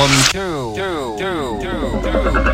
One, two, two, two, two, two.